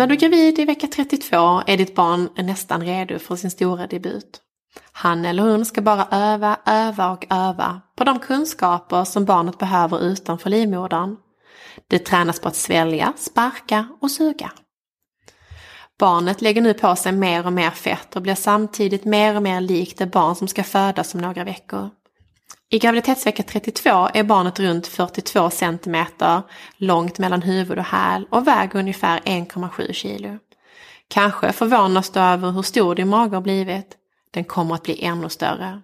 När du är gravid i vecka 32 är ditt barn nästan redo för sin stora debut. Han eller hon ska bara öva, öva och öva på de kunskaper som barnet behöver utanför livmodern. Det tränas på att svälja, sparka och suga. Barnet lägger nu på sig mer och mer fett och blir samtidigt mer och mer likt det barn som ska födas om några veckor. I graviditetsvecka 32 är barnet runt 42 cm långt mellan huvud och häl och väger ungefär 1,7 kilo. Kanske förvånas du över hur stor din mage har blivit. Den kommer att bli ännu större.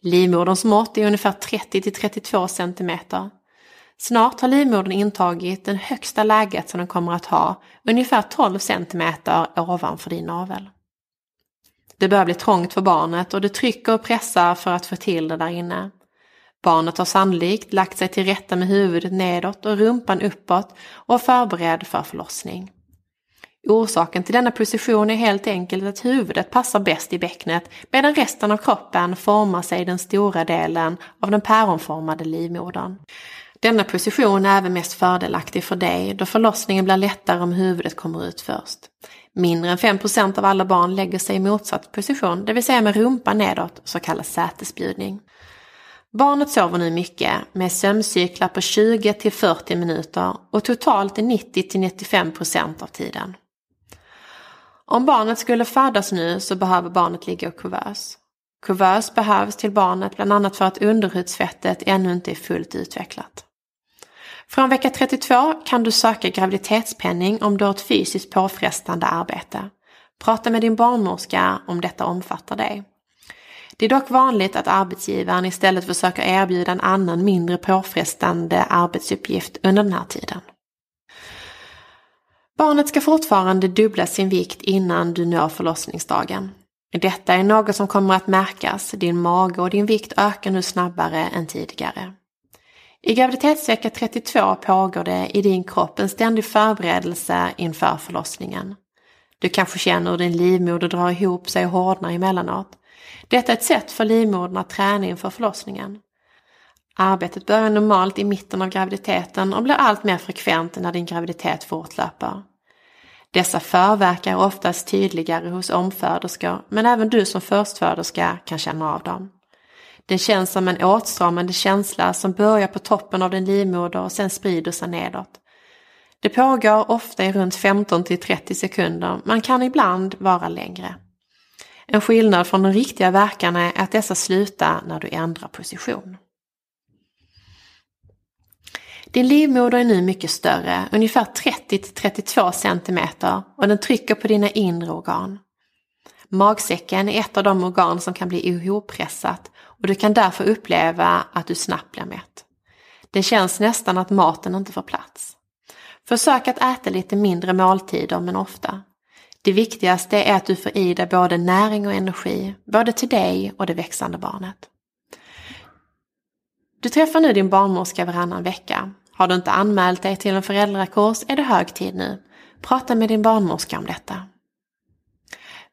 Livmoderns mått är ungefär 30 32 cm. Snart har livmodern intagit det högsta läget som den kommer att ha, ungefär 12 cm ovanför din navel. Det börjar bli trångt för barnet och det trycker och pressar för att få till det där inne. Barnet har sannolikt lagt sig till rätta med huvudet nedåt och rumpan uppåt och förberedd för förlossning. Orsaken till denna position är helt enkelt att huvudet passar bäst i bäcknet medan resten av kroppen formar sig i den stora delen av den päronformade livmodern. Denna position är även mest fördelaktig för dig då förlossningen blir lättare om huvudet kommer ut först. Mindre än 5% av alla barn lägger sig i motsatt position, det vill säga med rumpan nedåt, så kallad sätesbjudning. Barnet sover nu mycket med sömncyklar på 20 till 40 minuter och totalt 90 till 95 procent av tiden. Om barnet skulle födas nu så behöver barnet ligga i kuvös. Kuvös behövs till barnet bland annat för att underhudsfettet ännu inte är fullt utvecklat. Från vecka 32 kan du söka graviditetspenning om du har ett fysiskt påfrestande arbete. Prata med din barnmorska om detta omfattar dig. Det är dock vanligt att arbetsgivaren istället försöker erbjuda en annan mindre påfrestande arbetsuppgift under den här tiden. Barnet ska fortfarande dubbla sin vikt innan du når förlossningsdagen. Detta är något som kommer att märkas, din mage och din vikt ökar nu snabbare än tidigare. I graviditetsvecka 32 pågår det i din kropp en ständig förberedelse inför förlossningen. Du kanske känner hur din livmoder drar ihop sig och hårdnar emellanåt. Detta är ett sätt för livmodern att träna inför förlossningen. Arbetet börjar normalt i mitten av graviditeten och blir allt mer frekvent när din graviditet fortlöper. Dessa förverkar är oftast tydligare hos omföderskor men även du som förstföderska kan känna av dem. Det känns som en åtstramande känsla som börjar på toppen av din livmoder och sen sprider sig nedåt. Det pågår ofta i runt 15 till 30 sekunder men kan ibland vara längre. En skillnad från de riktiga verkan är att dessa slutar när du ändrar position. Din livmoder är nu mycket större, ungefär 30-32 cm och den trycker på dina inre organ. Magsäcken är ett av de organ som kan bli ihoppressat och du kan därför uppleva att du snabbt blir mätt. Det känns nästan att maten inte får plats. Försök att äta lite mindre måltider men ofta. Det viktigaste är att du får i dig både näring och energi, både till dig och det växande barnet. Du träffar nu din barnmorska varannan vecka. Har du inte anmält dig till en föräldrakurs är det hög tid nu. Prata med din barnmorska om detta.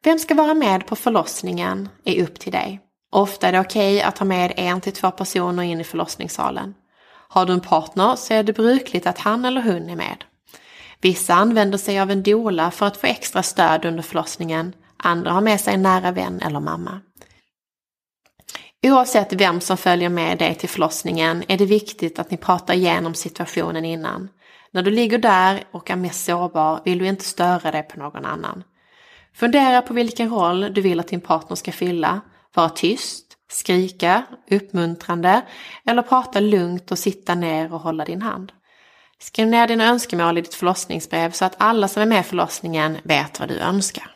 Vem ska vara med på förlossningen är upp till dig. Ofta är det okej att ha med en till två personer in i förlossningssalen. Har du en partner så är det brukligt att han eller hon är med. Vissa använder sig av en dola för att få extra stöd under förlossningen. Andra har med sig en nära vän eller mamma. Oavsett vem som följer med dig till förlossningen är det viktigt att ni pratar igenom situationen innan. När du ligger där och är mest sårbar vill du inte störa dig på någon annan. Fundera på vilken roll du vill att din partner ska fylla. Vara tyst, skrika, uppmuntrande eller prata lugnt och sitta ner och hålla din hand. Skriv ner dina önskemål i ditt förlossningsbrev så att alla som är med i förlossningen vet vad du önskar.